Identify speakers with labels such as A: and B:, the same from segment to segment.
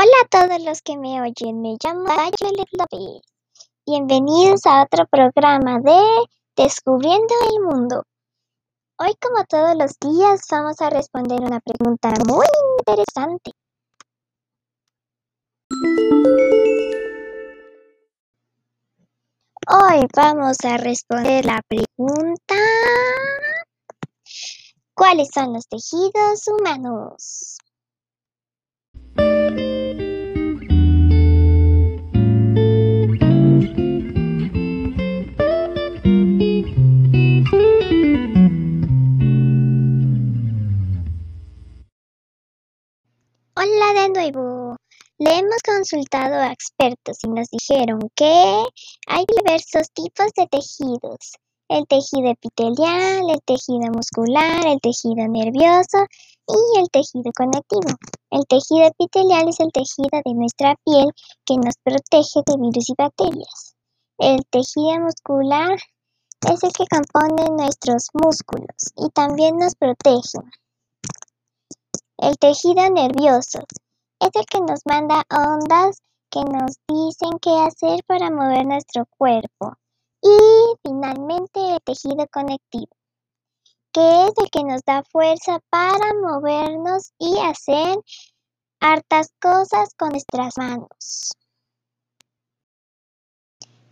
A: Hola a todos los que me oyen, me llamo Violet López. Bienvenidos a otro programa de Descubriendo el Mundo. Hoy, como todos los días, vamos a responder una pregunta muy interesante. Hoy vamos a responder la pregunta ¿Cuáles son los tejidos humanos? Hola de nuevo. Le hemos consultado a expertos y nos dijeron que hay diversos tipos de tejidos. El tejido epitelial, el tejido muscular, el tejido nervioso y el tejido conectivo. El tejido epitelial es el tejido de nuestra piel que nos protege de virus y bacterias. El tejido muscular es el que compone nuestros músculos y también nos protege. El tejido nervioso es el que nos manda ondas que nos dicen qué hacer para mover nuestro cuerpo. Y finalmente el tejido conectivo, que es el que nos da fuerza para movernos y hacer hartas cosas con nuestras manos.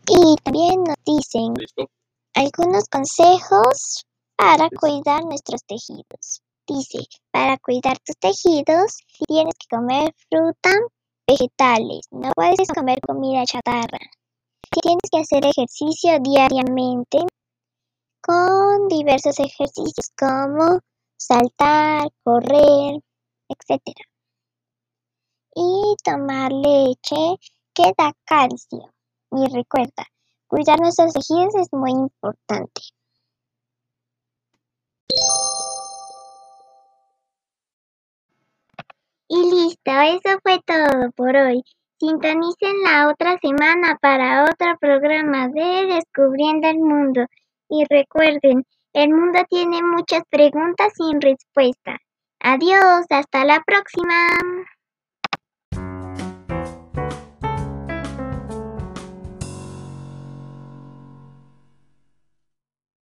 A: Y también nos dicen algunos consejos para cuidar nuestros tejidos. Dice, para cuidar tus tejidos tienes que comer fruta, vegetales, no puedes comer comida chatarra. Tienes que hacer ejercicio diariamente con diversos ejercicios como saltar, correr, etc. Y tomar leche que da calcio. Y recuerda, cuidar nuestros tejidos es muy importante. Y listo, eso fue todo por hoy. Sintonicen la otra semana para otro programa de Descubriendo el Mundo. Y recuerden, el mundo tiene muchas preguntas sin respuesta. Adiós, hasta la próxima.